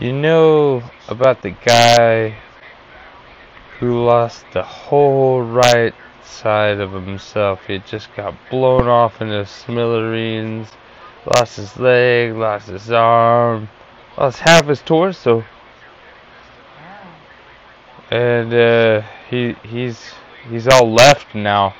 You know about the guy who lost the whole right side of himself. He just got blown off in into smithereens, lost his leg, lost his arm, lost half his torso. And uh, he he's he's all left now.